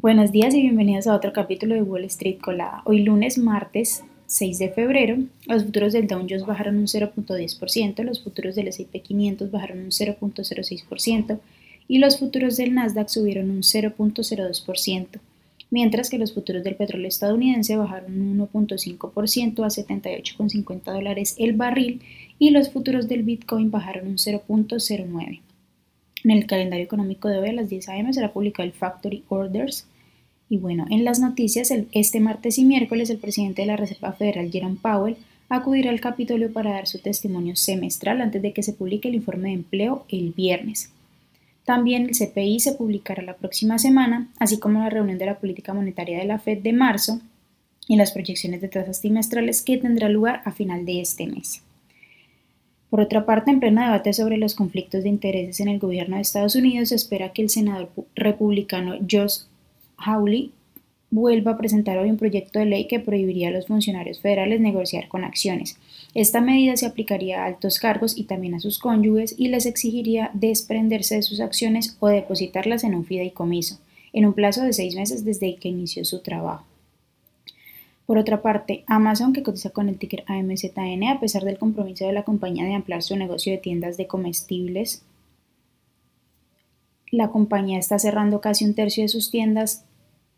Buenos días y bienvenidos a otro capítulo de Wall Street Colada. Hoy lunes, martes 6 de febrero, los futuros del Dow Jones bajaron un 0.10%, los futuros del S&P 500 bajaron un 0.06% y los futuros del Nasdaq subieron un 0.02%, mientras que los futuros del petróleo estadounidense bajaron un 1.5% a 78,50 dólares el barril y los futuros del Bitcoin bajaron un 0.09%. En el calendario económico de hoy a las 10 a.m. será publicado el Factory Orders. Y bueno, en las noticias, este martes y miércoles el presidente de la Reserva Federal, Jerome Powell, acudirá al Capitolio para dar su testimonio semestral antes de que se publique el informe de empleo el viernes. También el CPI se publicará la próxima semana, así como la reunión de la política monetaria de la Fed de marzo y las proyecciones de tasas trimestrales que tendrá lugar a final de este mes. Por otra parte, en pleno debate sobre los conflictos de intereses en el gobierno de Estados Unidos, se espera que el senador republicano Josh Hawley vuelva a presentar hoy un proyecto de ley que prohibiría a los funcionarios federales negociar con acciones. Esta medida se aplicaría a altos cargos y también a sus cónyuges y les exigiría desprenderse de sus acciones o depositarlas en un fideicomiso, en un plazo de seis meses desde que inició su trabajo. Por otra parte, Amazon, que cotiza con el ticker AMZN, a pesar del compromiso de la compañía de ampliar su negocio de tiendas de comestibles, la compañía está cerrando casi un tercio de sus tiendas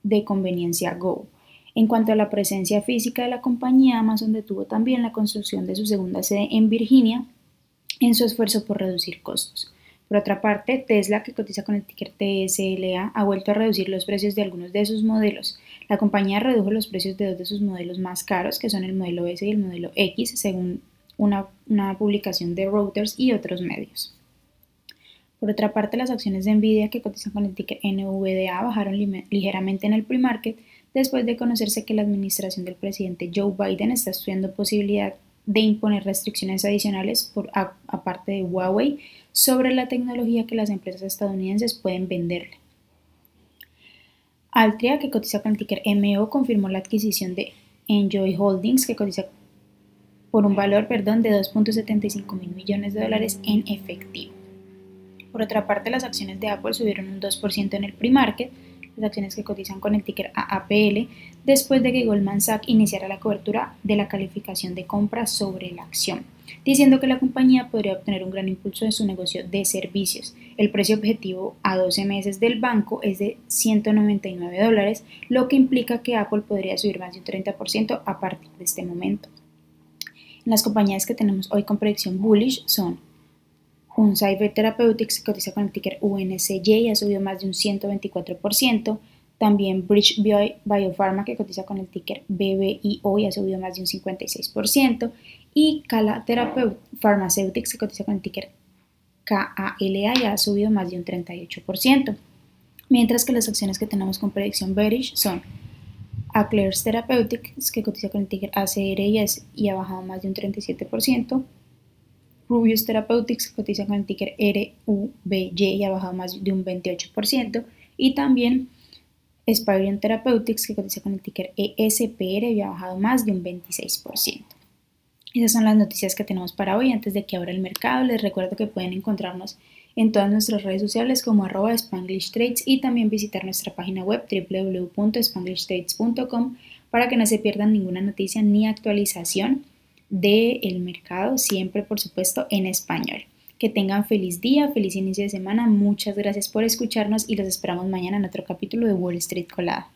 de conveniencia Go. En cuanto a la presencia física de la compañía, Amazon detuvo también la construcción de su segunda sede en Virginia en su esfuerzo por reducir costos. Por otra parte, Tesla, que cotiza con el ticker TSLA, ha vuelto a reducir los precios de algunos de sus modelos. La compañía redujo los precios de dos de sus modelos más caros, que son el modelo S y el modelo X, según una, publicación de Reuters y otros medios. Por otra parte, las acciones de Nvidia que cotizan con el ticker NVDA bajaron ligeramente en el pre-market después de conocerse que la administración del presidente Joe Biden está estudiando posibilidad de imponer restricciones adicionales por aparte de Huawei sobre la tecnología que las empresas estadounidenses pueden venderle. Altria, que cotiza con el ticker MO, confirmó la adquisición de Enjoy Holdings, que cotiza por un valor perdón, de 2.75 mil millones de dólares en efectivo. Por otra parte, las acciones de Apple subieron un 2% en el pre-market, las acciones que cotizan con el ticker AAPL, después de que Goldman Sachs iniciara la cobertura de la calificación de compra sobre la acción, diciendo que la compañía podría obtener un gran impulso en su negocio de servicios. El precio objetivo a 12 meses del banco es de 199 dólares, lo que implica que Apple podría subir más de un 30% a partir de este momento. Las compañías que tenemos hoy con predicción bullish son un Cyber Therapeutics que cotiza con el ticker UNCJ y ha subido más de un 124%. También Bridge Biopharma que cotiza con el ticker BBIO y ha subido más de un 56%. Y Cala Pharmaceutics que cotiza con el ticker KALA y ha subido más de un 38%. Mientras que las acciones que tenemos con predicción bearish son Aclares Therapeutics que cotiza con el ticker ACR y ha bajado más de un 37%. Rubius Therapeutics cotiza con el ticker RUBY y ha bajado más de un 28%. Y también Spirion Therapeutics que cotiza con el ticker ESPR y ha bajado más de un 26%. Esas son las noticias que tenemos para hoy. Antes de que abra el mercado, les recuerdo que pueden encontrarnos en todas nuestras redes sociales como arroba Spanglish Trades y también visitar nuestra página web www.spanglishtrades.com para que no se pierdan ninguna noticia ni actualización del mercado, siempre por supuesto en español. Que tengan feliz día, feliz inicio de semana. Muchas gracias por escucharnos y los esperamos mañana en otro capítulo de Wall Street Colada.